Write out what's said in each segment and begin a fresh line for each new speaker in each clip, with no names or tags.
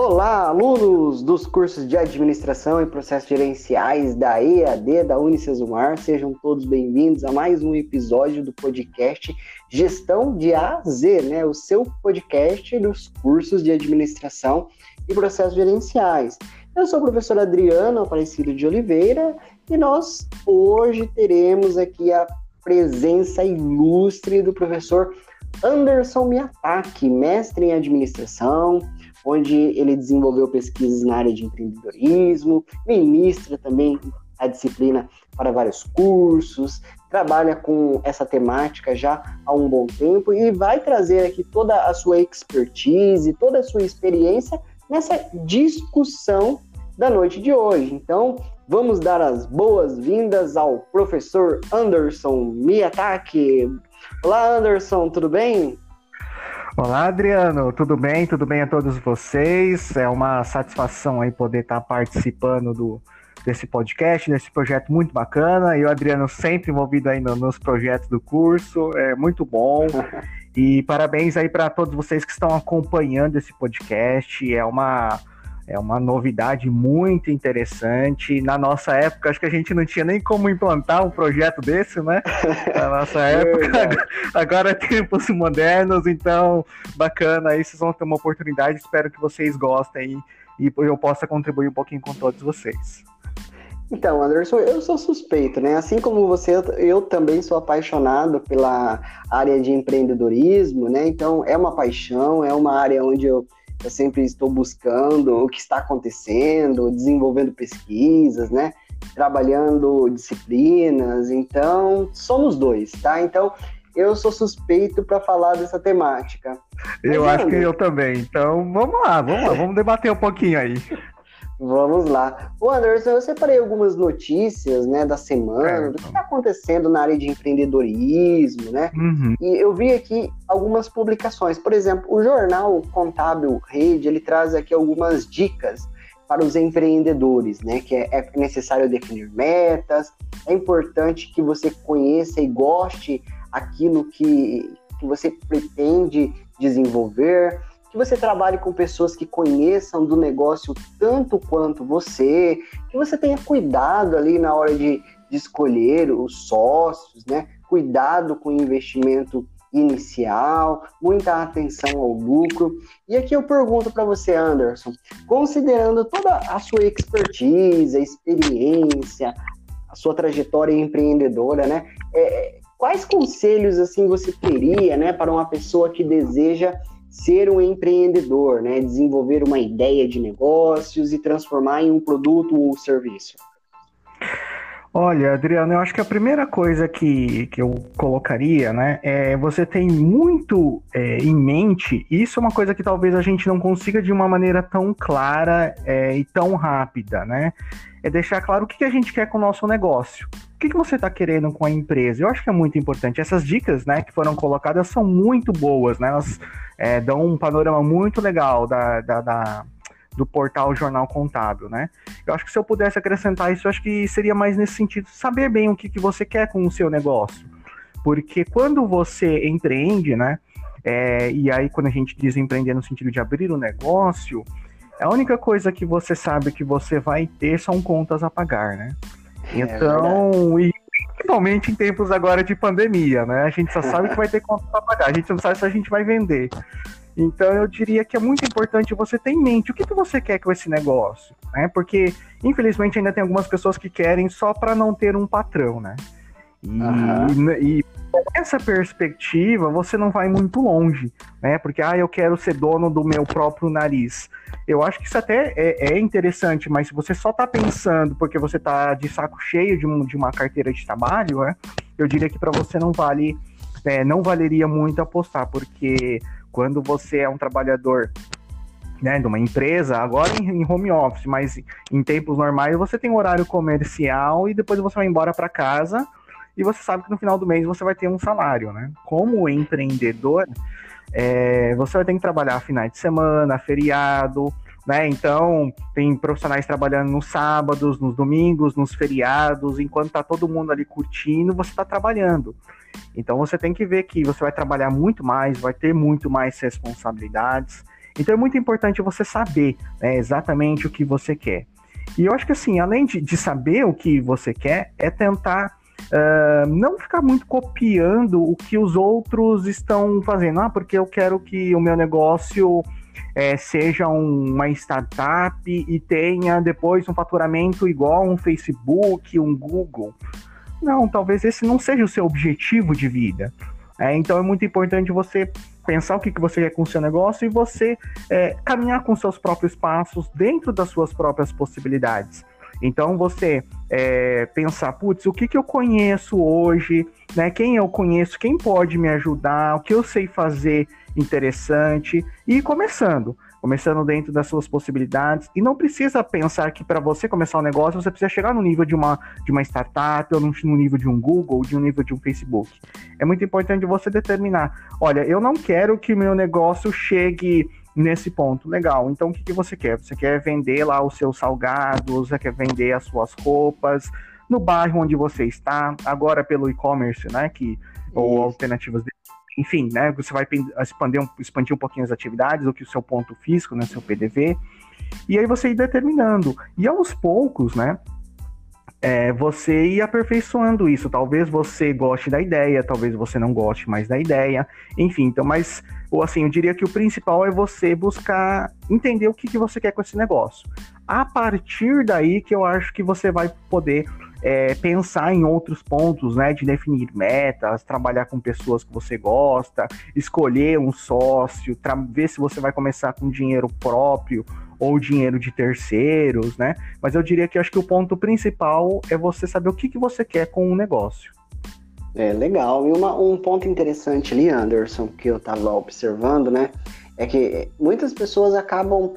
Olá, alunos dos cursos de Administração e Processos Gerenciais da EAD da Unicesumar, sejam todos bem-vindos a mais um episódio do podcast Gestão de A a Z, né? O seu podcast dos cursos de Administração e Processos Gerenciais. Eu sou o professor Adriano Aparecido de Oliveira e nós hoje teremos aqui a presença ilustre do professor Anderson Miyataki, mestre em administração, onde ele desenvolveu pesquisas na área de empreendedorismo, ministra também a disciplina para vários cursos, trabalha com essa temática já há um bom tempo e vai trazer aqui toda a sua expertise, toda a sua experiência nessa discussão da noite de hoje. Então, vamos dar as boas-vindas ao professor Anderson Miyataki. Olá, Anderson, tudo bem?
Olá, Adriano, tudo bem? Tudo bem a todos vocês? É uma satisfação aí poder estar participando do, desse podcast, desse projeto muito bacana. E o Adriano sempre envolvido aí no, nos projetos do curso, é muito bom. E parabéns aí para todos vocês que estão acompanhando esse podcast. É uma é uma novidade muito interessante. Na nossa época, acho que a gente não tinha nem como implantar um projeto desse, né? Na nossa época. Agora, é tempos modernos, então bacana. Aí vocês vão ter uma oportunidade. Espero que vocês gostem e eu possa contribuir um pouquinho com todos vocês.
Então, Anderson, eu sou suspeito, né? Assim como você, eu também sou apaixonado pela área de empreendedorismo, né? Então, é uma paixão, é uma área onde eu eu sempre estou buscando o que está acontecendo, desenvolvendo pesquisas, né? Trabalhando disciplinas. Então, somos dois, tá? Então, eu sou suspeito para falar dessa temática.
Eu Mas, acho que eu também. Então, vamos lá, vamos lá, vamos debater um pouquinho aí.
Vamos lá. O Anderson, eu separei algumas notícias, né, da semana, do que está acontecendo na área de empreendedorismo, né? Uhum. E eu vi aqui algumas publicações. Por exemplo, o jornal Contábil Rede, ele traz aqui algumas dicas para os empreendedores, né? Que é, é necessário definir metas, é importante que você conheça e goste aquilo que, que você pretende desenvolver, que você trabalhe com pessoas que conheçam do negócio tanto quanto você, que você tenha cuidado ali na hora de, de escolher os sócios, né? Cuidado com o investimento inicial, muita atenção ao lucro. E aqui eu pergunto para você, Anderson, considerando toda a sua expertise, a experiência, a sua trajetória empreendedora, né? É, quais conselhos assim você teria, né, para uma pessoa que deseja ser um empreendedor, né? desenvolver uma ideia de negócios e transformar em um produto ou serviço?
Olha, Adriano, eu acho que a primeira coisa que, que eu colocaria, né, é você tem muito é, em mente, isso é uma coisa que talvez a gente não consiga de uma maneira tão clara é, e tão rápida, né? É deixar claro o que, que a gente quer com o nosso negócio. O que, que você está querendo com a empresa? Eu acho que é muito importante. Essas dicas, né, que foram colocadas são muito boas, né? Elas é, dão um panorama muito legal da, da, da, do portal Jornal Contábil, né? Eu acho que se eu pudesse acrescentar isso, eu acho que seria mais nesse sentido, saber bem o que, que você quer com o seu negócio. Porque quando você empreende, né? É, e aí, quando a gente diz empreender no sentido de abrir o um negócio, a única coisa que você sabe que você vai ter são contas a pagar, né? É então, é e principalmente em tempos agora de pandemia, né? A gente só sabe que vai ter conta para pagar, a gente não sabe se a gente vai vender. Então eu diria que é muito importante você ter em mente o que, que você quer com esse negócio, né? Porque infelizmente ainda tem algumas pessoas que querem só para não ter um patrão, né? E, uhum. e, com essa perspectiva, você não vai muito longe, né? Porque, ah, eu quero ser dono do meu próprio nariz. Eu acho que isso até é, é interessante, mas se você só está pensando porque você está de saco cheio de, um, de, uma carteira de trabalho, né? Eu diria que para você não vale, é, não valeria muito apostar, porque quando você é um trabalhador né, de uma empresa, agora em, home office, mas em tempos normais você tem horário comercial e depois você vai embora para casa e você sabe que no final do mês você vai ter um salário, né? Como empreendedor, é, você vai ter que trabalhar finais de semana, feriado, né? Então, tem profissionais trabalhando nos sábados, nos domingos, nos feriados, enquanto tá todo mundo ali curtindo, você está trabalhando. Então, você tem que ver que você vai trabalhar muito mais, vai ter muito mais responsabilidades. Então é muito importante você saber né, exatamente o que você quer. E eu acho que assim, além de, de saber o que você quer, é tentar uh, não ficar muito copiando o que os outros estão fazendo. Ah, porque eu quero que o meu negócio é, seja uma startup e tenha depois um faturamento igual um Facebook, um Google. Não, talvez esse não seja o seu objetivo de vida. É, então é muito importante você pensar o que, que você quer com o seu negócio e você é, caminhar com seus próprios passos dentro das suas próprias possibilidades. Então você é, pensar, putz, o que, que eu conheço hoje, né? Quem eu conheço, quem pode me ajudar, o que eu sei fazer interessante e começando começando dentro das suas possibilidades. E não precisa pensar que para você começar um negócio, você precisa chegar no nível de uma, de uma startup, ou no nível de um Google, ou de um nível de um Facebook. É muito importante você determinar: olha, eu não quero que o meu negócio chegue nesse ponto. Legal. Então, o que, que você quer? Você quer vender lá os seus salgados, você quer vender as suas roupas no bairro onde você está, agora pelo e-commerce, né? Que, ou alternativas de enfim, né, você vai expandir um, expandir um pouquinho as atividades, o que o seu ponto físico, né, seu PDV, e aí você ir determinando. E aos poucos, né, é, você ir aperfeiçoando isso. Talvez você goste da ideia, talvez você não goste mais da ideia, enfim. Então, mas, ou assim, eu diria que o principal é você buscar entender o que, que você quer com esse negócio. A partir daí que eu acho que você vai poder é, pensar em outros pontos, né? De definir metas, trabalhar com pessoas que você gosta, escolher um sócio, ver se você vai começar com dinheiro próprio ou dinheiro de terceiros, né? Mas eu diria que acho que o ponto principal é você saber o que, que você quer com o negócio.
É legal. E uma, um ponto interessante ali, Anderson, que eu estava observando, né? é que muitas pessoas acabam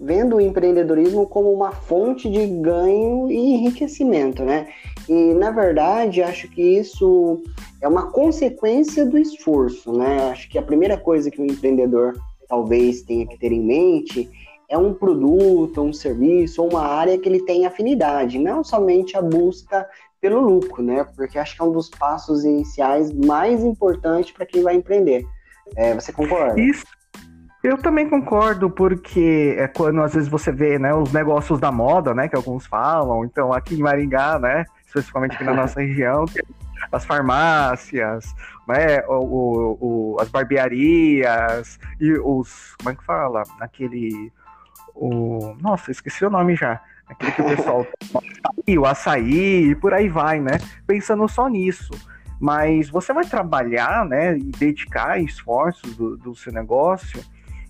vendo o empreendedorismo como uma fonte de ganho e enriquecimento, né? E na verdade, acho que isso é uma consequência do esforço, né? Acho que a primeira coisa que o empreendedor talvez tenha que ter em mente é um produto, um serviço ou uma área que ele tem afinidade, não somente a busca pelo lucro, né? Porque acho que é um dos passos iniciais mais importantes para quem vai empreender. É, você concorda?
Isso, eu também concordo, porque é quando às vezes você vê né, os negócios da moda, né? Que alguns falam, então aqui em Maringá, né? Especificamente aqui na nossa região, as farmácias, né, o, o, o, as barbearias e os. Como é que fala? Aquele. O, nossa, esqueci o nome já. Aquele que o pessoal. o açaí e por aí vai, né? Pensando só nisso mas você vai trabalhar, né, e dedicar esforços do, do seu negócio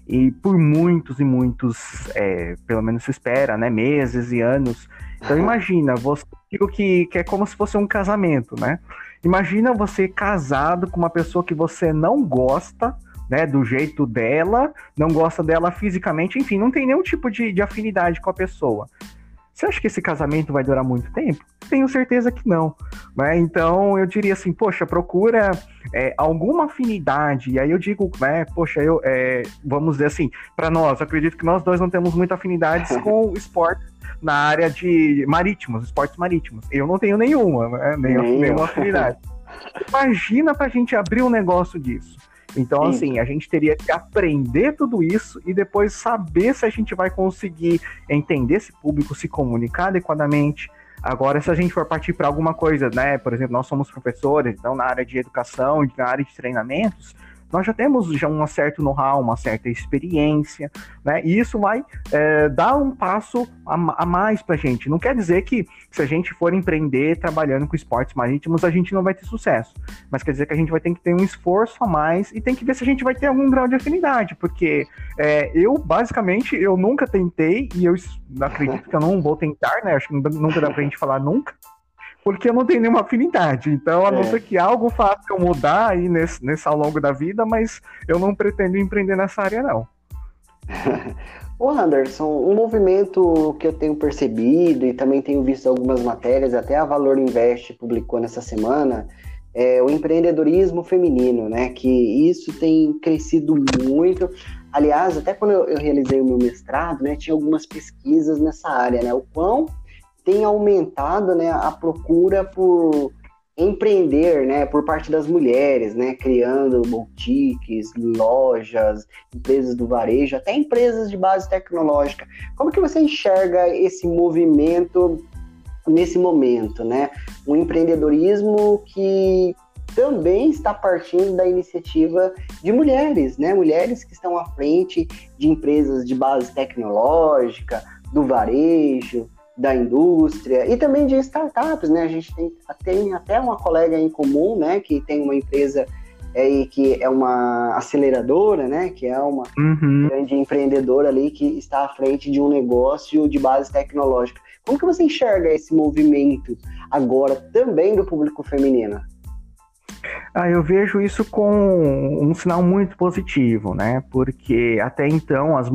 e por muitos e muitos, é, pelo menos se espera, né, meses e anos. Então imagina, você que, que é como se fosse um casamento, né? Imagina você casado com uma pessoa que você não gosta, né, do jeito dela, não gosta dela fisicamente, enfim, não tem nenhum tipo de, de afinidade com a pessoa. Você acha que esse casamento vai durar muito tempo? Tenho certeza que não. Né? Então eu diria assim, poxa, procura é, alguma afinidade. E aí eu digo, né, poxa, eu é, vamos dizer assim, para nós, acredito que nós dois não temos muita afinidade com o esporte na área de marítimos, esportes marítimos. Eu não tenho nenhuma, né? nenhuma afinidade. Imagina para a gente abrir um negócio disso. Então, Sim. assim, a gente teria que aprender tudo isso e depois saber se a gente vai conseguir entender esse público, se comunicar adequadamente. Agora, se a gente for partir para alguma coisa, né? Por exemplo, nós somos professores, então na área de educação, na área de treinamentos, nós já temos já um certo know-how, uma certa experiência, né? E isso vai é, dar um passo a, a mais para a gente. Não quer dizer que se a gente for empreender trabalhando com esportes marítimos, a gente não vai ter sucesso. Mas quer dizer que a gente vai ter que ter um esforço a mais e tem que ver se a gente vai ter algum grau de afinidade, porque é, eu, basicamente, eu nunca tentei e eu acredito que eu não vou tentar, né? Acho que nunca dá pra gente falar nunca porque eu não tenho nenhuma afinidade. Então, a é. não ser que algo faça eu mudar aí nesse, nesse ao longo da vida, mas eu não pretendo empreender nessa área, não.
Ô Anderson, um movimento que eu tenho percebido e também tenho visto algumas matérias, até a Valor Invest publicou nessa semana, é o empreendedorismo feminino, né? Que isso tem crescido muito. Aliás, até quando eu, eu realizei o meu mestrado, né, tinha algumas pesquisas nessa área, né? O quão tem aumentado né, a procura por empreender, né, por parte das mulheres, né, criando boutiques, lojas, empresas do varejo, até empresas de base tecnológica. Como que você enxerga esse movimento nesse momento, né? Um empreendedorismo que também está partindo da iniciativa de mulheres, né? Mulheres que estão à frente de empresas de base tecnológica, do varejo, da indústria e também de startups, né? A gente tem, tem até uma colega em comum, né, que tem uma empresa é, que é uma aceleradora, né, que é uma uhum. grande empreendedora ali que está à frente de um negócio de base tecnológica. Como que você enxerga esse movimento agora também do público feminino?
Ah, eu vejo isso com um sinal muito positivo, né? Porque até então as,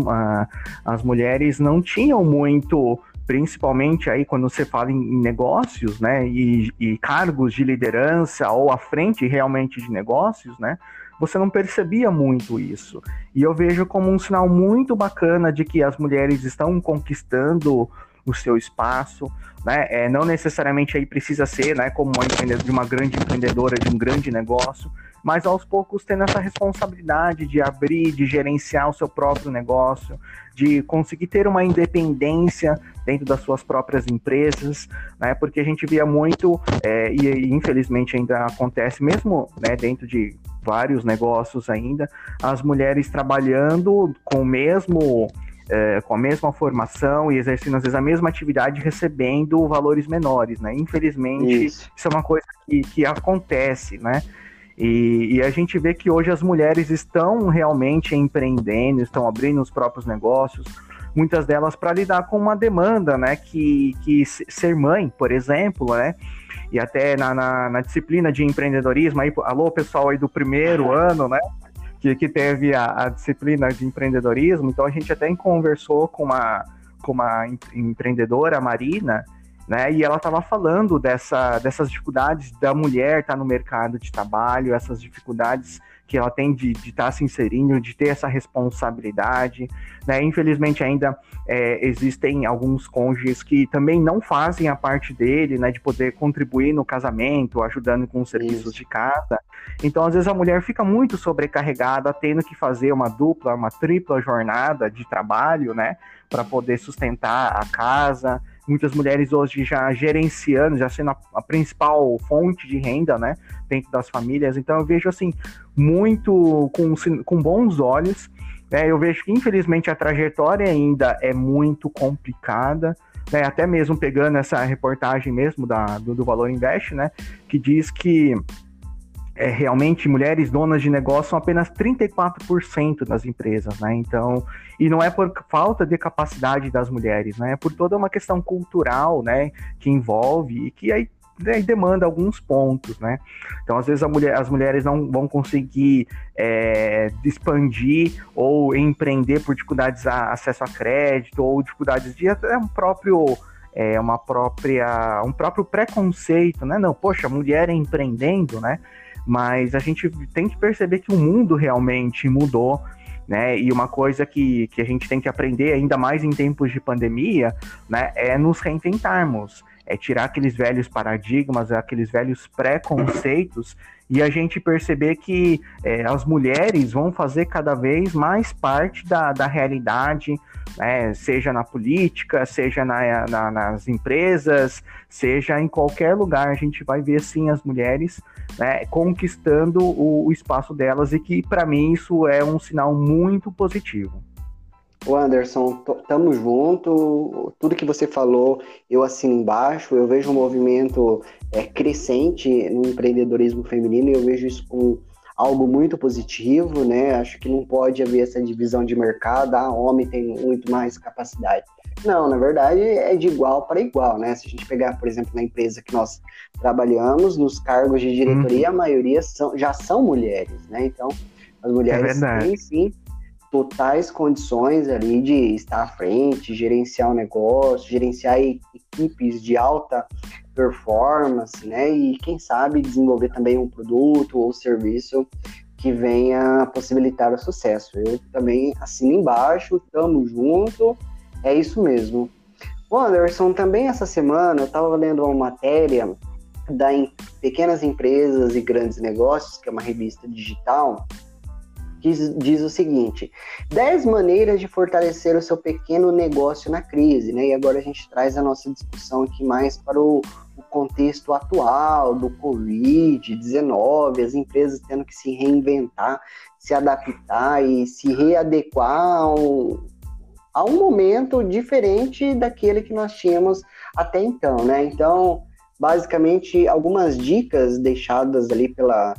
as mulheres não tinham muito principalmente aí quando você fala em negócios, né, e, e, cargos de liderança ou à frente realmente de negócios, né, você não percebia muito isso. E eu vejo como um sinal muito bacana de que as mulheres estão conquistando o seu espaço, né, é, não necessariamente aí precisa ser, né, como uma de uma grande empreendedora de um grande negócio, mas aos poucos tendo essa responsabilidade de abrir, de gerenciar o seu próprio negócio, de conseguir ter uma independência dentro das suas próprias empresas, né? Porque a gente via muito é, e, e, infelizmente ainda acontece mesmo, né? Dentro de vários negócios ainda, as mulheres trabalhando com o mesmo é, com a mesma formação e exercendo às vezes a mesma atividade recebendo valores menores, né? Infelizmente isso, isso é uma coisa que, que acontece, né? E, e, a gente vê que hoje as mulheres estão realmente empreendendo, estão abrindo os próprios negócios, muitas delas para lidar com uma demanda, né? Que, que ser mãe, por exemplo, né? E até na, na, na disciplina de empreendedorismo, aí, alô pessoal aí do primeiro ano, né? Que, que teve a, a disciplina de empreendedorismo, então a gente até conversou com uma, com uma empreendedora, a Marina, né? E ela estava falando dessa, dessas dificuldades da mulher estar tá no mercado de trabalho, essas dificuldades que ela tem de estar tá se inserindo, de ter essa responsabilidade. Né? Infelizmente, ainda é, existem alguns cônjuges que também não fazem a parte dele, né, de poder contribuir no casamento, ajudando com os serviços Isso. de casa. Então, às vezes, a mulher fica muito sobrecarregada, tendo que fazer uma dupla, uma tripla jornada de trabalho, né, para poder sustentar a casa muitas mulheres hoje já gerenciando, já sendo a, a, principal fonte de renda, né, dentro das famílias. Então eu vejo assim muito com, com bons olhos. Né, eu vejo que infelizmente a trajetória ainda é muito complicada. Né, até mesmo pegando essa reportagem mesmo da, do, do Valor Invest, né, que diz que é, realmente mulheres donas de negócio são apenas 34% das empresas, né? Então, e não é por falta de capacidade das mulheres, né? É por toda uma questão cultural, né? Que envolve e que aí né, demanda alguns pontos, né? Então, às vezes, mulher, as mulheres não vão conseguir é, expandir ou empreender por dificuldades a acesso a crédito ou dificuldades de até um próprio é uma própria um próprio preconceito, né? Não, poxa, mulher empreendendo, né? Mas a gente tem que perceber que o mundo realmente mudou. Né? E uma coisa que, que a gente tem que aprender, ainda mais em tempos de pandemia, né, é nos reinventarmos, é tirar aqueles velhos paradigmas, aqueles velhos preconceitos e a gente perceber que é, as mulheres vão fazer cada vez mais parte da, da realidade, né, seja na política, seja na, na, nas empresas, seja em qualquer lugar, a gente vai ver sim as mulheres né, conquistando o, o espaço delas e que para mim isso é um sinal muito positivo.
O Anderson, tamo junto. Tudo que você falou, eu assino embaixo. Eu vejo um movimento é, crescente no empreendedorismo feminino e eu vejo isso como algo muito positivo, né? Acho que não pode haver essa divisão de mercado, ah, homem tem muito mais capacidade. Não, na verdade é de igual para igual, né? Se a gente pegar, por exemplo, na empresa que nós trabalhamos, nos cargos de diretoria, uhum. a maioria são, já são mulheres, né? Então, as mulheres é têm sim totais condições ali de estar à frente, gerenciar o negócio, gerenciar equipes de alta performance, né? E quem sabe desenvolver também um produto ou serviço que venha possibilitar o sucesso. Eu também assino embaixo, tamo junto, é isso mesmo. O Anderson, também essa semana eu estava lendo uma matéria da Pequenas Empresas e Grandes Negócios, que é uma revista digital, diz, diz o seguinte: 10 maneiras de fortalecer o seu pequeno negócio na crise, né? E agora a gente traz a nossa discussão aqui mais para o, o contexto atual do Covid-19, as empresas tendo que se reinventar, se adaptar e se readequar a um, a um momento diferente daquele que nós tínhamos até então, né? Então, basicamente, algumas dicas deixadas ali pela,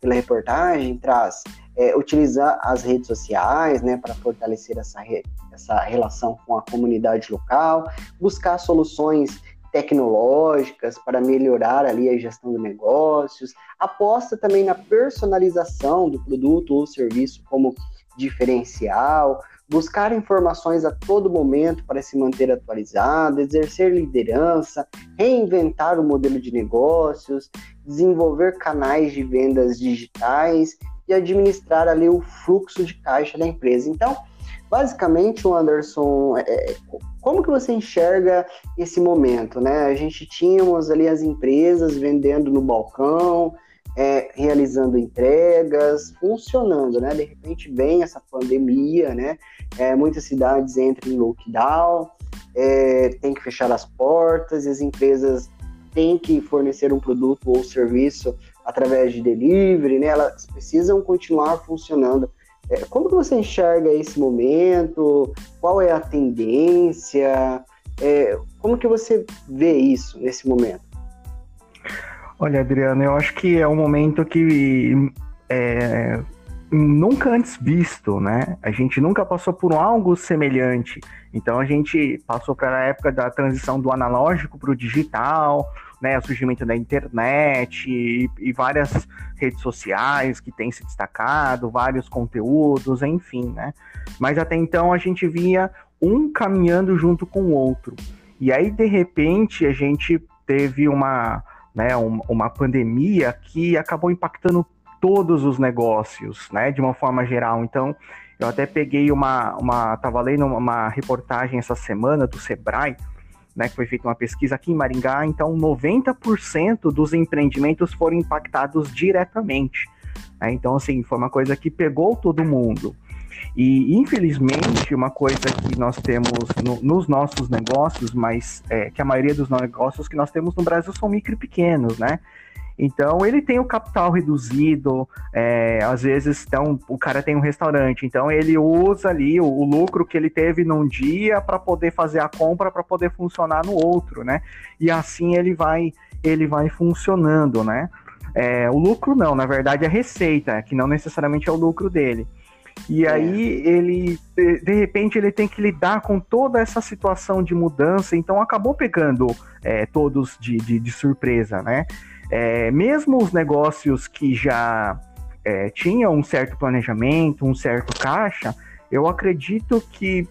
pela reportagem traz é, utilizar as redes sociais, né, para fortalecer essa, re, essa relação com a comunidade local, buscar soluções tecnológicas para melhorar ali a gestão de negócios, aposta também na personalização do produto ou serviço como diferencial, buscar informações a todo momento para se manter atualizado, exercer liderança, reinventar o modelo de negócios, desenvolver canais de vendas digitais e administrar ali o fluxo de caixa da empresa. Então, basicamente, o Anderson, é, é, como que você enxerga esse momento, né? A gente tínhamos ali as empresas vendendo no balcão, é, realizando entregas, funcionando, né? De repente vem essa pandemia, né? É, muitas cidades entram em lockdown, é, tem que fechar as portas, e as empresas têm que fornecer um produto ou serviço através de delivery, né? Elas precisam continuar funcionando. É, como que você enxerga esse momento? Qual é a tendência? É, como que você vê isso nesse momento?
Olha, Adriano, eu acho que é um momento que é, nunca antes visto, né? A gente nunca passou por algo semelhante. Então a gente passou para a época da transição do analógico para o digital, né, o surgimento da internet e, e, várias redes sociais que têm se destacado, vários conteúdos, enfim, né? Mas até então a gente via um caminhando junto com o outro. E aí, de repente, a gente teve uma, né, uma pandemia que acabou impactando todos os negócios, né, de uma forma geral. Então, eu até peguei uma, uma tava lendo uma reportagem essa semana do Sebrae, né, que foi feita uma pesquisa aqui em Maringá, então 90% dos empreendimentos foram impactados diretamente. Né? Então, assim, foi uma coisa que pegou todo mundo. E, infelizmente, uma coisa que nós temos no, nos nossos negócios, mas é, que a maioria dos negócios que nós temos no Brasil são micro e pequenos, né? Então ele tem o capital reduzido, é, às vezes então, o cara tem um restaurante, então ele usa ali o, o lucro que ele teve num dia para poder fazer a compra para poder funcionar no outro, né? E assim ele vai ele vai funcionando, né? É, o lucro não, na verdade é receita, que não necessariamente é o lucro dele. E é. aí ele, de repente, ele tem que lidar com toda essa situação de mudança, então acabou pegando é, todos de, de, de surpresa, né? É, mesmo os negócios que já é, tinham um certo planejamento, um certo caixa, eu acredito que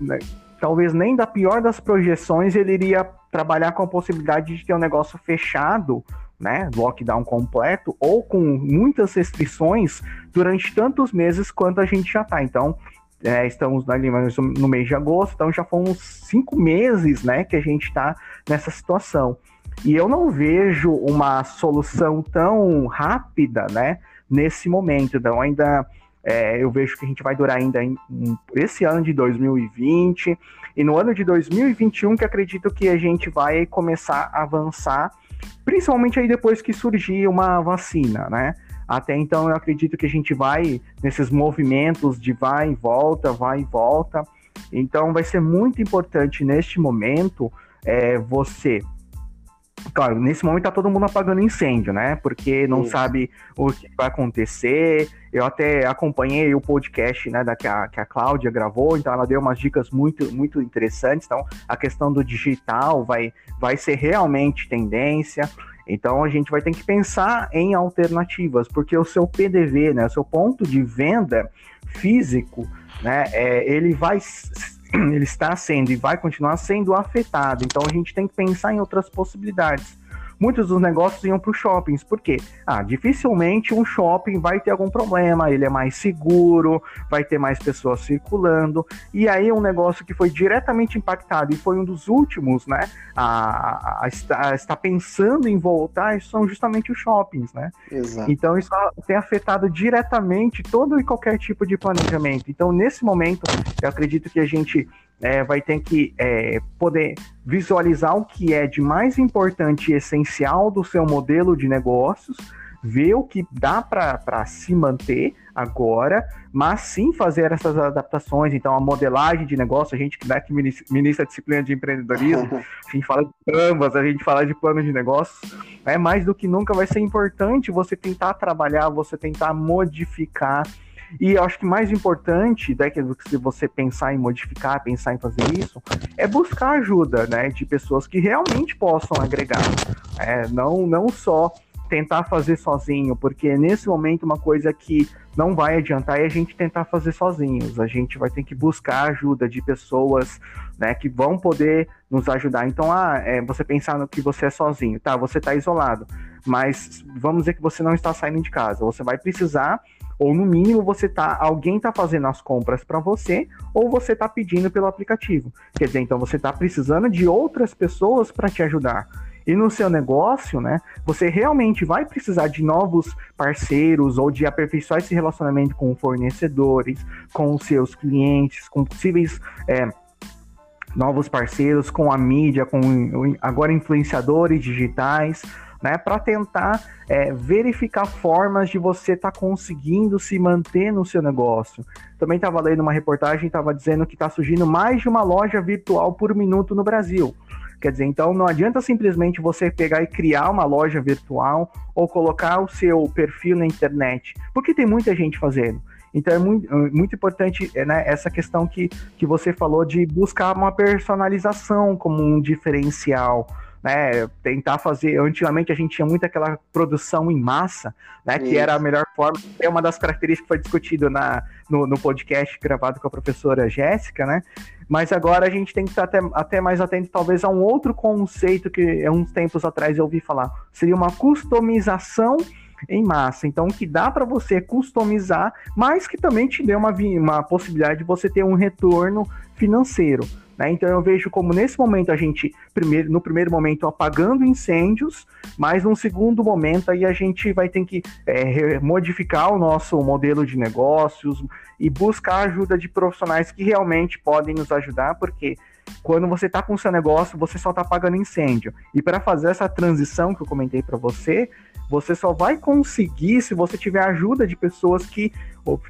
né, talvez nem da pior das projeções ele iria trabalhar com a possibilidade de ter um negócio fechado, né, lockdown completo, ou com muitas restrições durante tantos meses quanto a gente já está. Então, é, estamos ali no mês de agosto, então já foram cinco meses, né, que a gente está nessa situação. E eu não vejo uma solução tão rápida, né, nesse momento. Então, ainda é, eu vejo que a gente vai durar ainda em, em, esse ano de 2020 e no ano de 2021 que acredito que a gente vai começar a avançar, principalmente aí depois que surgir uma vacina, né? Até então eu acredito que a gente vai nesses movimentos de vai e volta, vai e volta. Então vai ser muito importante neste momento é, você Claro, nesse momento tá todo mundo apagando incêndio, né? Porque não Isso. sabe o que vai acontecer. Eu até acompanhei o podcast, né, da que a, que a Cláudia gravou, então ela deu umas dicas muito, muito interessantes. Então, a questão do digital vai, vai ser realmente tendência. Então a gente vai ter que pensar em alternativas, porque o seu PDV, né, o seu ponto de venda físico, né, é, ele vai ele está sendo e vai continuar sendo afetado. Então a gente tem que pensar em outras possibilidades. Muitos dos negócios iam para os shoppings. Por quê? Ah, dificilmente um shopping vai ter algum problema, ele é mais seguro, vai ter mais pessoas circulando. E aí um negócio que foi diretamente impactado e foi um dos últimos, né, a, a, a, a estar pensando em voltar, são justamente os shoppings, né? Exato. Então isso tem afetado diretamente todo e qualquer tipo de planejamento. Então nesse momento, eu acredito que a gente é, vai ter que é, poder visualizar o que é de mais importante e essencial do seu modelo de negócios, ver o que dá para se manter agora, mas sim fazer essas adaptações. Então, a modelagem de negócio, a gente que dá que ministra a disciplina de empreendedorismo, a gente fala de canvas, a gente fala de plano de negócios, é mais do que nunca vai ser importante você tentar trabalhar, você tentar modificar e eu acho que mais importante, né, que se você pensar em modificar, pensar em fazer isso, é buscar ajuda, né, de pessoas que realmente possam agregar. É, não, não só tentar fazer sozinho, porque nesse momento uma coisa que não vai adiantar é a gente tentar fazer sozinhos. A gente vai ter que buscar ajuda de pessoas né, que vão poder nos ajudar. Então, ah, é, você pensar no que você é sozinho, tá? Você está isolado, mas vamos dizer que você não está saindo de casa. Você vai precisar ou no mínimo você tá, alguém tá fazendo as compras para você, ou você tá pedindo pelo aplicativo. Quer dizer, então você tá precisando de outras pessoas para te ajudar. E no seu negócio, né, você realmente vai precisar de novos parceiros ou de aperfeiçoar esse relacionamento com fornecedores, com os seus clientes, com possíveis é, novos parceiros, com a mídia, com agora influenciadores digitais né, para tentar é, verificar formas de você estar tá conseguindo se manter no seu negócio. Também estava lendo uma reportagem, estava dizendo que está surgindo mais de uma loja virtual por minuto no Brasil. Quer dizer, então não adianta simplesmente você pegar e criar uma loja virtual ou colocar o seu perfil na internet, porque tem muita gente fazendo. Então é muito, é muito importante né, essa questão que, que você falou de buscar uma personalização como um diferencial né, tentar fazer. Antigamente a gente tinha muito aquela produção em massa, né, que era a melhor forma. É uma das características que foi discutido na, no, no podcast gravado com a professora Jéssica, né? Mas agora a gente tem que estar até, até mais atento, talvez, a um outro conceito que uns tempos atrás eu ouvi falar. Seria uma customização em massa. Então, que dá para você customizar, mas que também te dê uma, uma possibilidade de você ter um retorno financeiro. Né? Então eu vejo como nesse momento a gente, primeiro, no primeiro momento, apagando incêndios, mas num segundo momento aí a gente vai ter que é, modificar o nosso modelo de negócios e buscar ajuda de profissionais que realmente podem nos ajudar, porque quando você está com o seu negócio, você só está apagando incêndio. E para fazer essa transição que eu comentei para você, você só vai conseguir se você tiver ajuda de pessoas que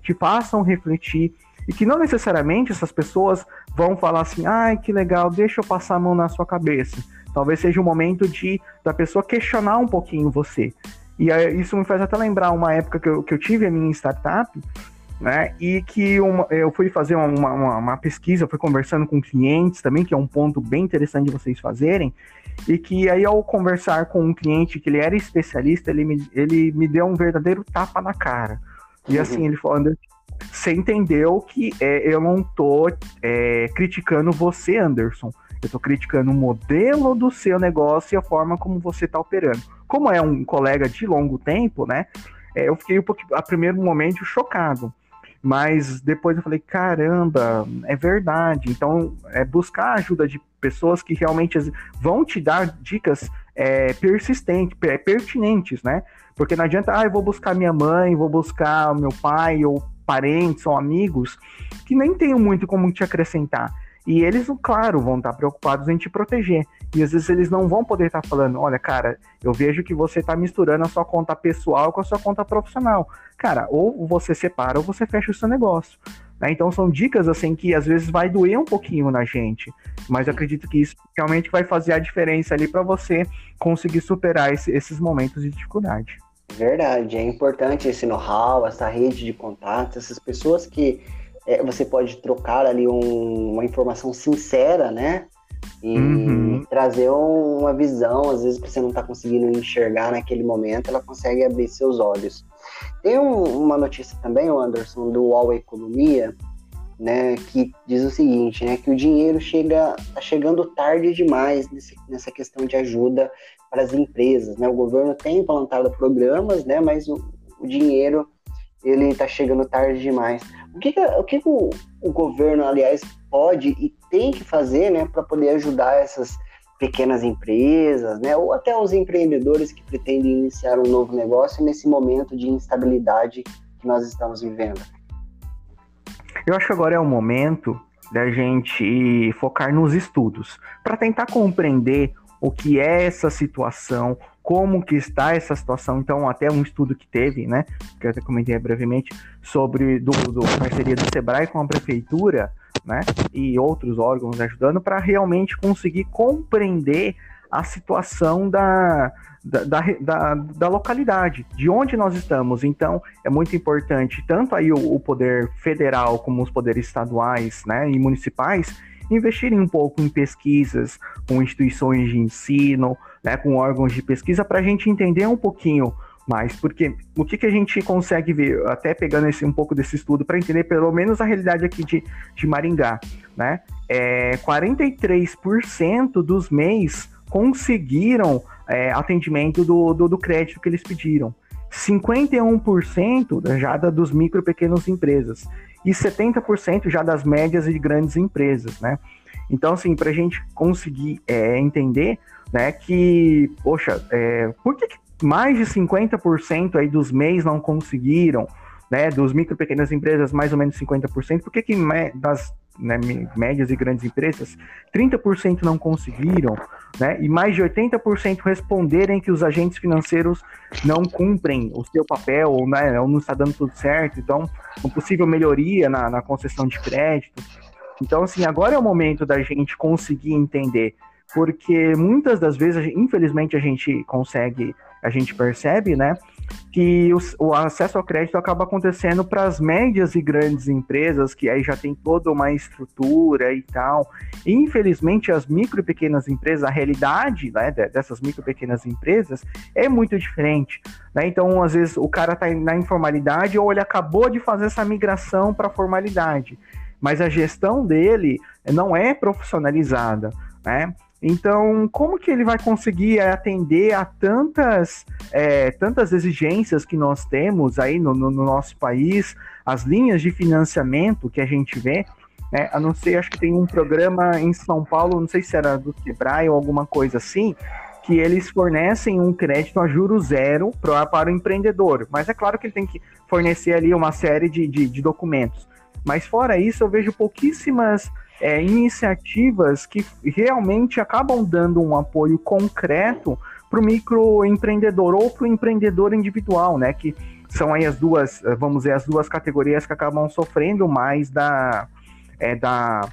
te façam refletir, e que não necessariamente essas pessoas vão falar assim, ai, que legal, deixa eu passar a mão na sua cabeça. Talvez seja o momento de da pessoa questionar um pouquinho você. E isso me faz até lembrar uma época que eu, que eu tive a minha startup, né? E que uma, eu fui fazer uma, uma, uma, pesquisa, fui conversando com clientes também, que é um ponto bem interessante de vocês fazerem. E que aí, ao conversar com um cliente que ele era especialista, ele me, ele me deu um verdadeiro tapa na cara. E assim, uhum. ele falou, você entendeu que é, eu não tô é, criticando você, Anderson. Eu tô criticando o modelo do seu negócio e a forma como você tá operando. Como é um colega de longo tempo, né? É, eu fiquei um pouquinho, a primeiro momento, chocado. Mas depois eu falei, caramba, é verdade. Então, é buscar ajuda de pessoas que realmente vão te dar dicas é, persistentes, pertinentes, né? Porque não adianta, ah, eu vou buscar minha mãe, vou buscar meu pai ou parentes ou amigos que nem tenham muito como te acrescentar. E eles, claro, vão estar preocupados em te proteger. E às vezes eles não vão poder estar falando: olha, cara, eu vejo que você está misturando a sua conta pessoal com a sua conta profissional. Cara, ou você separa ou você fecha o seu negócio. Né? Então são dicas assim que às vezes vai doer um pouquinho na gente. Mas acredito que isso realmente vai fazer a diferença ali para você conseguir superar esse, esses momentos de dificuldade.
Verdade, é importante esse know-how, essa rede de contatos, essas pessoas que é, você pode trocar ali um, uma informação sincera, né? E uhum. trazer um, uma visão, às vezes que você não está conseguindo enxergar naquele momento, ela consegue abrir seus olhos. Tem um, uma notícia também, Anderson, do UOL Economia, né, que diz o seguinte, né, que o dinheiro chega tá chegando tarde demais nesse, nessa questão de ajuda para as empresas, né? O governo tem implantado programas, né? Mas o, o dinheiro ele está chegando tarde demais. O que, que o, que que o, o governo, aliás, pode e tem que fazer, né, para poder ajudar essas pequenas empresas, né, ou até os empreendedores que pretendem iniciar um novo negócio nesse momento de instabilidade que nós estamos vivendo?
Eu acho que agora é o momento da gente focar nos estudos para tentar compreender o que é essa situação, como que está essa situação. Então, até um estudo que teve, né, que eu até comentei brevemente, sobre do, do parceria do Sebrae com a prefeitura, né, e outros órgãos ajudando para realmente conseguir compreender a situação da, da, da, da, da, localidade, de onde nós estamos. Então, é muito importante, tanto aí o, o poder federal como os poderes estaduais né, e municipais, investirem um pouco em pesquisas com instituições de ensino, né, com órgãos de pesquisa, para a gente entender um pouquinho mais, porque o que, que a gente consegue ver, até pegando esse, um pouco desse estudo, para entender pelo menos a realidade aqui de, de Maringá, né? É, 43% dos MEIs conseguiram é, atendimento do, do, do, crédito que eles pediram. 51% já da, dos micro e pequenas empresas e 70% já das médias e grandes empresas, né? Então, assim, para a gente conseguir é, entender, né, que, poxa, é, por que, mais de 50% aí dos MEIs não conseguiram, né, dos micro e pequenas empresas, mais ou menos 50%, por que, que das né, médias e grandes empresas, 30% não conseguiram, né, e mais de 80% responderem que os agentes financeiros não cumprem o seu papel, ou, né, ou não está dando tudo certo, então, uma possível melhoria na, na concessão de crédito. Então, assim, agora é o momento da gente conseguir entender, porque muitas das vezes, infelizmente, a gente consegue, a gente percebe, né, que o, acesso ao crédito acaba acontecendo para as médias e grandes empresas, que aí já tem toda uma estrutura e tal. E, infelizmente, as micro e pequenas empresas, a realidade né, dessas micro e pequenas empresas é muito diferente. Né? Então, às vezes, o cara está na informalidade ou ele acabou de fazer essa migração para a formalidade, mas a gestão dele não é profissionalizada. Né? Então, como que ele vai conseguir atender a tantas, é, tantas exigências que nós temos aí no, no, no, nosso país, as linhas de financiamento que a gente vê, né? a não ser, acho que tem um programa em São Paulo, não sei se era do Sebrae ou alguma coisa assim, que eles fornecem um crédito a juro zero pra, para o empreendedor. Mas é claro que ele tem que fornecer ali uma série de, de, de documentos. Mas fora isso, eu vejo pouquíssimas é, iniciativas que realmente acabam dando um apoio concreto para o microempreendedor ou para o empreendedor individual, né? Que são aí as duas, vamos dizer, as duas categorias que acabam sofrendo mais da, é, da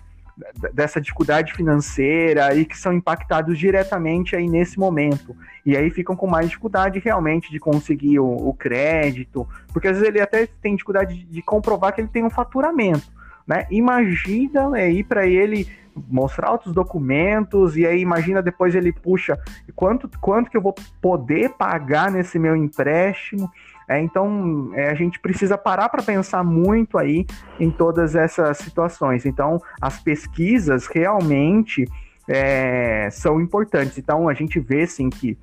dessa dificuldade financeira e que são impactados diretamente aí nesse momento. E aí ficam com mais dificuldade realmente de conseguir o, o crédito, porque às vezes ele até tem dificuldade de, de comprovar que ele tem um faturamento. Né? Imagina aí para ele mostrar outros documentos e aí imagina depois ele puxa quanto quanto que eu vou poder pagar nesse meu empréstimo. É, então é, a gente precisa parar para pensar muito aí em todas essas situações. Então as pesquisas realmente é, são importantes. Então a gente vê sim que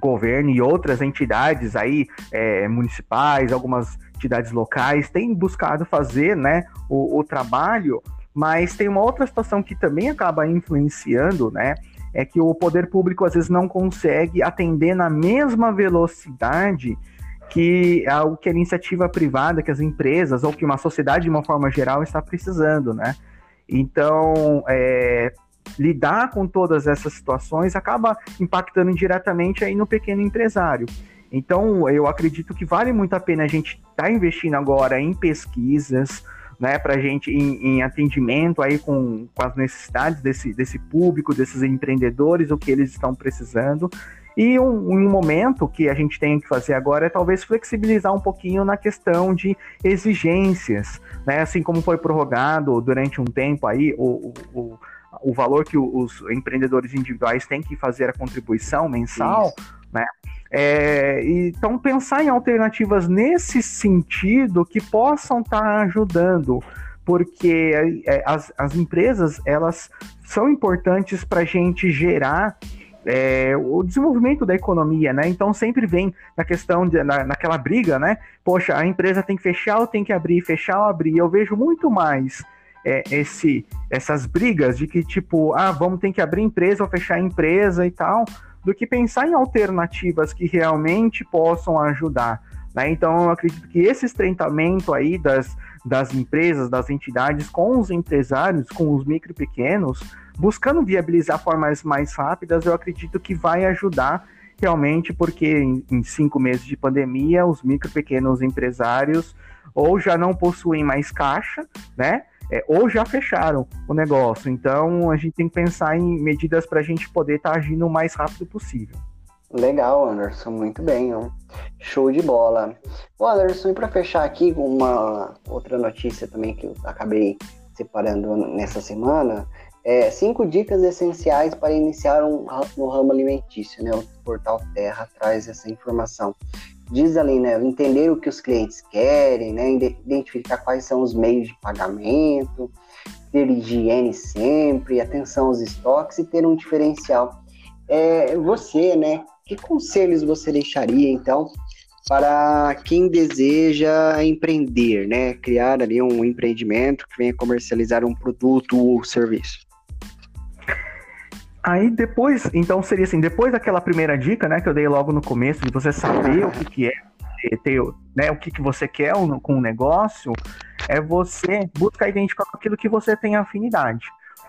governo e outras entidades aí é, municipais, algumas entidades locais têm buscado fazer né, o, o trabalho, mas tem uma outra situação que também acaba influenciando, né? É que o poder público às vezes não consegue atender na mesma velocidade que o que a iniciativa privada, que as empresas ou que uma sociedade de uma forma geral está precisando, né? Então, é, lidar com todas essas situações acaba impactando diretamente aí no pequeno empresário. Então, eu acredito que vale muito a pena a gente estar tá investindo agora em pesquisas, né, para a gente em, em, atendimento aí com, com as necessidades desse, desse público, desses empreendedores, o que eles estão precisando. E um, um, momento que a gente tem que fazer agora é talvez flexibilizar um pouquinho na questão de exigências, né? Assim como foi prorrogado durante um tempo aí o, o, o valor que os empreendedores individuais têm que fazer a contribuição mensal, Isso. né? É, então, pensar em alternativas nesse sentido que possam estar tá ajudando, porque é, as, as empresas elas são importantes para a gente gerar é, o desenvolvimento da economia, né? Então sempre vem na questão de, na, naquela briga, né? Poxa, a empresa tem que fechar ou tem que abrir, fechar ou abrir. Eu vejo muito mais é, esse, essas brigas de que tipo, ah, vamos ter que abrir empresa ou fechar empresa e tal, do que pensar em alternativas que realmente possam ajudar. Né? Então eu acredito que esse estreitamento aí das, das empresas, das entidades com os empresários, com os micro e pequenos, buscando viabilizar formas mais rápidas, eu acredito que vai ajudar realmente, porque em, em cinco meses de pandemia, os micro e pequenos empresários ou já não possuem mais caixa, né? É, ou já fecharam o negócio. Então a gente tem que pensar em medidas para a gente poder estar tá agindo o mais rápido possível.
Legal, Anderson, muito bem. Show de bola. Bom, Anderson, e para fechar aqui uma outra notícia também que eu acabei separando nessa semana, é, cinco dicas essenciais para iniciar um, no ramo alimentício, né? O portal Terra traz essa informação. Diz ali, né? Entender o que os clientes querem, né? Identificar quais são os meios de pagamento, ter higiene sempre, atenção aos estoques e ter um diferencial. É, você, né? Que conselhos você deixaria, então, para quem deseja empreender, né? Criar ali um empreendimento que venha comercializar um produto ou serviço?
Aí depois, então seria assim, depois daquela primeira dica, né, que eu dei logo no começo, de você saber o que, que é, ter, né, o que, que você quer com o negócio, é você buscar identificar aquilo que você tem afinidade.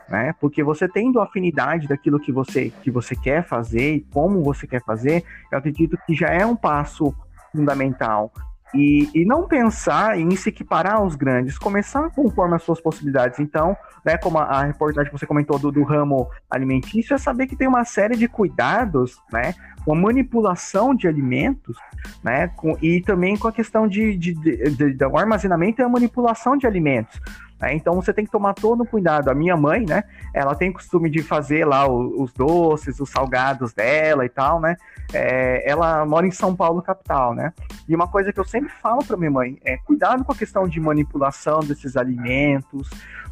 Né? Porque você tendo afinidade daquilo que você, que você quer fazer e como você quer fazer, eu acredito que já é um passo fundamental. E, e não pensar em se equiparar aos grandes, começar conforme as suas possibilidades. Então, né, como a, a reportagem que você comentou do, do, ramo alimentício, é saber que tem uma série de cuidados, né, com a manipulação de alimentos, né, com, e também com a questão de, de, de, de, de armazenamento e a manipulação de alimentos. Né? Então você tem que tomar todo o cuidado. A minha mãe, né? Ela tem costume de fazer lá os, os doces, os salgados dela e tal, né? É, ela mora em São Paulo, capital, né? E uma coisa que eu sempre falo para minha mãe é cuidado com a questão de manipulação desses alimentos,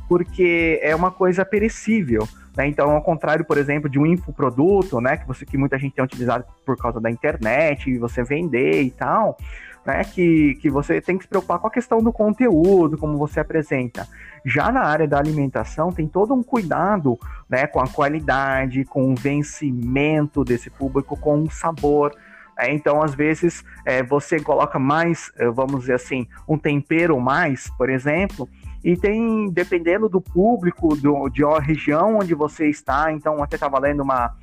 porque é uma coisa perecível. Né? Então, ao contrário, por exemplo, de um infoproduto, né, que você que muita gente tem utilizado por causa da internet, e você vender e tal, né, que, que você tem que se preocupar com a questão do conteúdo, como você apresenta. Já na área da alimentação, tem todo um cuidado né, com a qualidade, com o vencimento desse público, com o sabor. É, então, às vezes, é, você coloca mais, eh, vamos dizer assim, um tempero mais, por exemplo, e tem, dependendo do público, do, de uma região onde você está, então até estava lendo uma,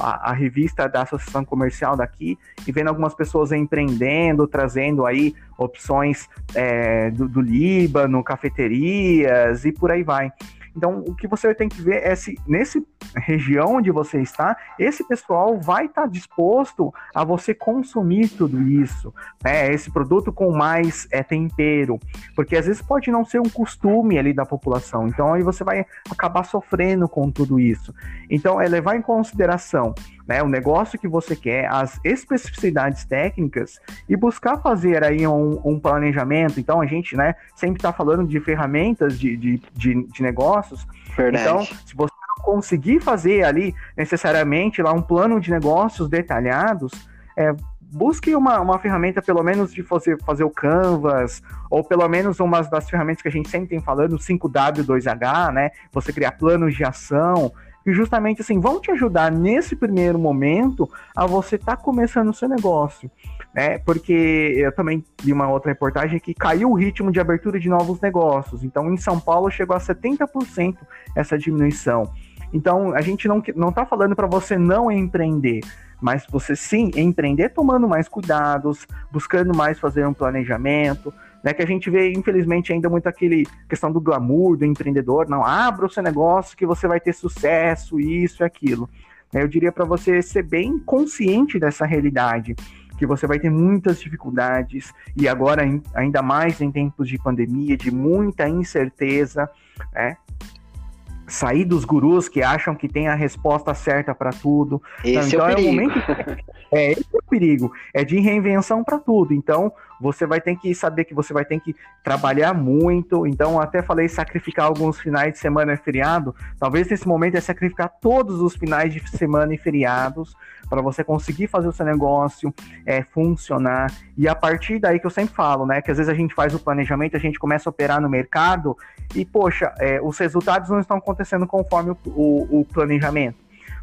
a, a, revista da Associação Comercial daqui e vendo algumas pessoas empreendendo, trazendo aí opções é, do, do Líbano, cafeterias e por aí vai. Então, o que você tem que ver é se nesse região onde você está, esse pessoal vai estar tá disposto a você consumir tudo isso, né? Esse produto com mais é, tempero, porque às vezes pode não ser um costume ali da população. Então, aí você vai acabar sofrendo com tudo isso. Então, é levar em consideração né, o negócio que você quer, as especificidades técnicas e buscar fazer aí um, um planejamento. Então a gente, né, sempre está falando de ferramentas de, de, de, de negócios. Verdade. Então, se você não conseguir fazer ali necessariamente lá um plano de negócios detalhados, é, busque uma, uma ferramenta, pelo menos, de fazer, fazer o Canvas, ou pelo menos uma das ferramentas que a gente sempre tem falando, 5W2H, né? Você criar planos de ação que justamente assim vão te ajudar nesse primeiro momento a você estar tá começando o seu negócio. Né? Porque eu também vi uma outra reportagem que caiu o ritmo de abertura de novos negócios. Então, em São Paulo chegou a 70% essa diminuição. Então, a gente não não está falando para você não empreender, mas você sim empreender tomando mais cuidados, buscando mais fazer um planejamento, né? Que a gente vê, infelizmente, ainda muito aquele questão do glamour, do empreendedor, não, abra o seu negócio que você vai ter sucesso, isso e aquilo. Eu diria para você ser bem consciente dessa realidade, que você vai ter muitas dificuldades, e agora ainda mais em tempos de pandemia, de muita incerteza, né? sair dos gurus que acham que tem a resposta certa para tudo.
Esse então, é o, então, é o momento
é esse é o perigo, é de reinvenção para tudo. Então, você vai ter que saber que você vai ter que trabalhar muito. Então, até falei sacrificar alguns finais de semana e feriado. Talvez nesse momento é sacrificar todos os finais de semana e feriados para você conseguir fazer o seu negócio é, funcionar. E a partir daí que eu sempre falo, né? Que às vezes a gente faz o planejamento, a gente começa a operar no mercado e, poxa, é, os resultados não estão acontecendo conforme o, o, o planejamento.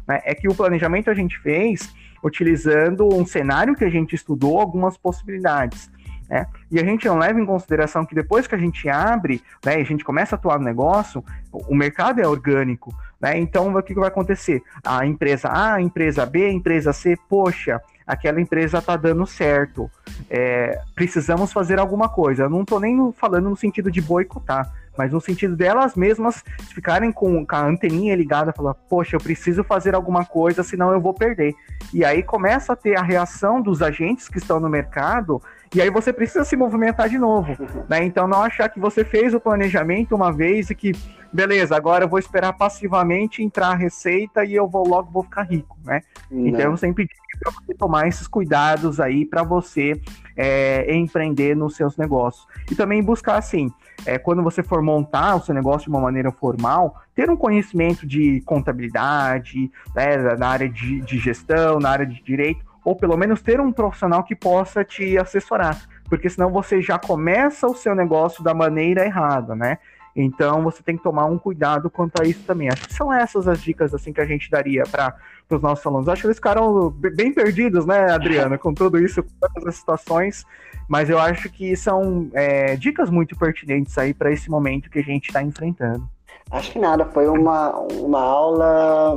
Né? É que o planejamento a gente fez utilizando um cenário que a gente estudou, algumas possibilidades. Né? E a gente não leva em consideração que depois que a gente abre, né, a gente começa a atuar no negócio, o mercado é orgânico. Né? Então, o que, vai acontecer? A empresa A, a empresa B, a empresa C, poxa, aquela empresa está dando certo. É, precisamos fazer alguma coisa. Eu não estou nem falando no sentido de boicotar, mas no sentido delas mesmas ficarem com, com a anteninha ligada, falar, poxa, eu preciso fazer alguma coisa, senão eu vou perder. E aí começa a ter a reação dos agentes que estão no mercado, e aí você precisa se movimentar de novo. Né? Então não achar que você fez o planejamento uma vez e que, beleza, agora eu vou esperar passivamente entrar a receita e eu vou logo vou ficar rico, né? Não. Então eu sempre digo para você tomar esses cuidados aí para você é, empreender nos seus negócios. E também buscar assim, é, quando você for montar o seu negócio de uma maneira formal, ter um conhecimento de contabilidade, né, na área de, de gestão, na área de direito, ou pelo menos ter um profissional que possa te assessorar, porque senão você já começa o seu negócio da maneira errada, né? Então você tem que tomar um cuidado quanto a isso também. Acho que são essas as dicas assim que a gente daria para os nossos alunos. Acho que eles ficaram bem perdidos, né, Adriana, com tudo isso, com todas as situações. Mas eu acho que são é, dicas muito pertinentes aí para esse momento que a gente está enfrentando.
Acho que nada, foi uma, uma aula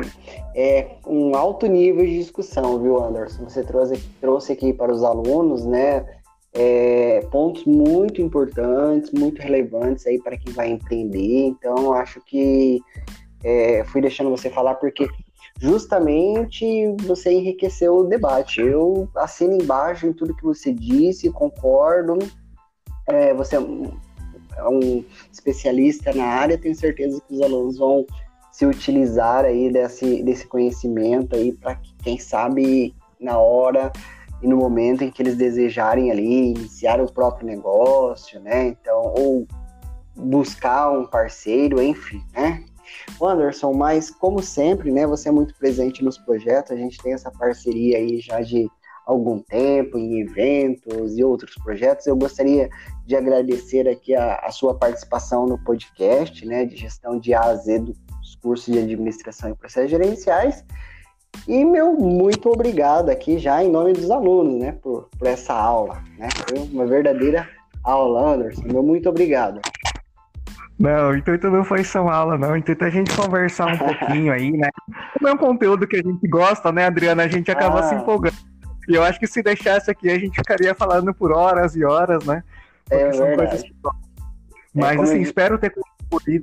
é, um alto nível de discussão, viu, Anderson? Você trouxe, trouxe aqui para os alunos, né, é, pontos muito importantes, muito relevantes aí para quem vai empreender. Então, acho que é, fui deixando você falar porque justamente você enriqueceu o debate. Eu assino embaixo em tudo que você disse, concordo. É, você é um, especialista na área, tenho certeza que os alunos vão se utilizar aí desse, desse conhecimento aí para que, quem sabe, na hora e no momento em que eles desejarem ali iniciar o próprio negócio, né? Então, ou buscar um parceiro, enfim, né? Anderson, mas como sempre, né, você é muito presente nos projetos, a gente tem essa parceria aí já de algum tempo em eventos e outros projetos. Eu gostaria de agradecer aqui a, a sua participação no podcast, né, de gestão de A a Z dos cursos de administração e processos gerenciais. E meu muito obrigado aqui já em nome dos alunos, né, por, por essa aula, né? Foi uma verdadeira aula, Anderson. Meu muito obrigado.
Não, o intuito não foi só aula, não. O intuito é a gente conversar um pouquinho aí, né? Como é um conteúdo que a gente gosta, né, Adriana? A gente acaba ah. se empolgando. E eu acho que se deixasse aqui, a gente ficaria falando por horas e horas, né?
Porque é são verdade. coisas que...
Mas, é, assim, eu... espero ter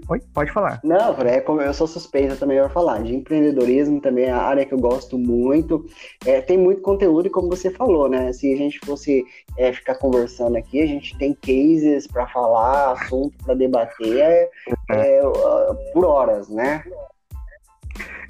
Oi, pode falar.
Não, é como eu sou suspeita também para falar. De empreendedorismo também é a área que eu gosto muito. É, tem muito conteúdo e como você falou, né? Se a gente fosse é, ficar conversando aqui, a gente tem cases para falar, assunto para debater é, é, por horas, né?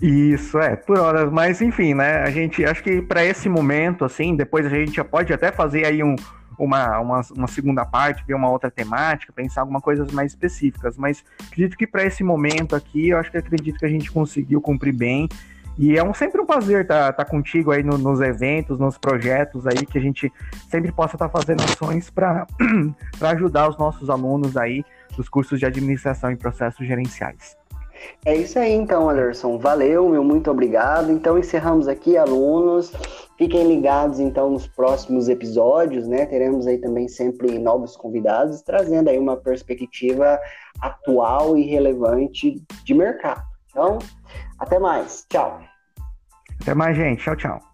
Isso, é, por horas, mas enfim, né? A gente acho que para esse momento, assim, depois a gente já pode até fazer aí um, uma, uma, uma, segunda parte, ver uma outra temática, pensar algumas coisas mais específicas. Mas acredito que para esse momento aqui, eu acho que acredito que a gente conseguiu cumprir bem. E é um, sempre um prazer estar tá, tá contigo aí no, nos eventos, nos projetos aí, que a gente sempre possa estar tá fazendo ações para ajudar os nossos alunos aí dos cursos de administração e processos gerenciais.
É isso aí então, Anderson. Valeu, meu muito obrigado. Então encerramos aqui, alunos. Fiquem ligados então nos próximos episódios, né? Teremos aí também sempre novos convidados, trazendo aí uma perspectiva atual e relevante de mercado. Então, até mais. Tchau.
Até mais, gente. Tchau, tchau.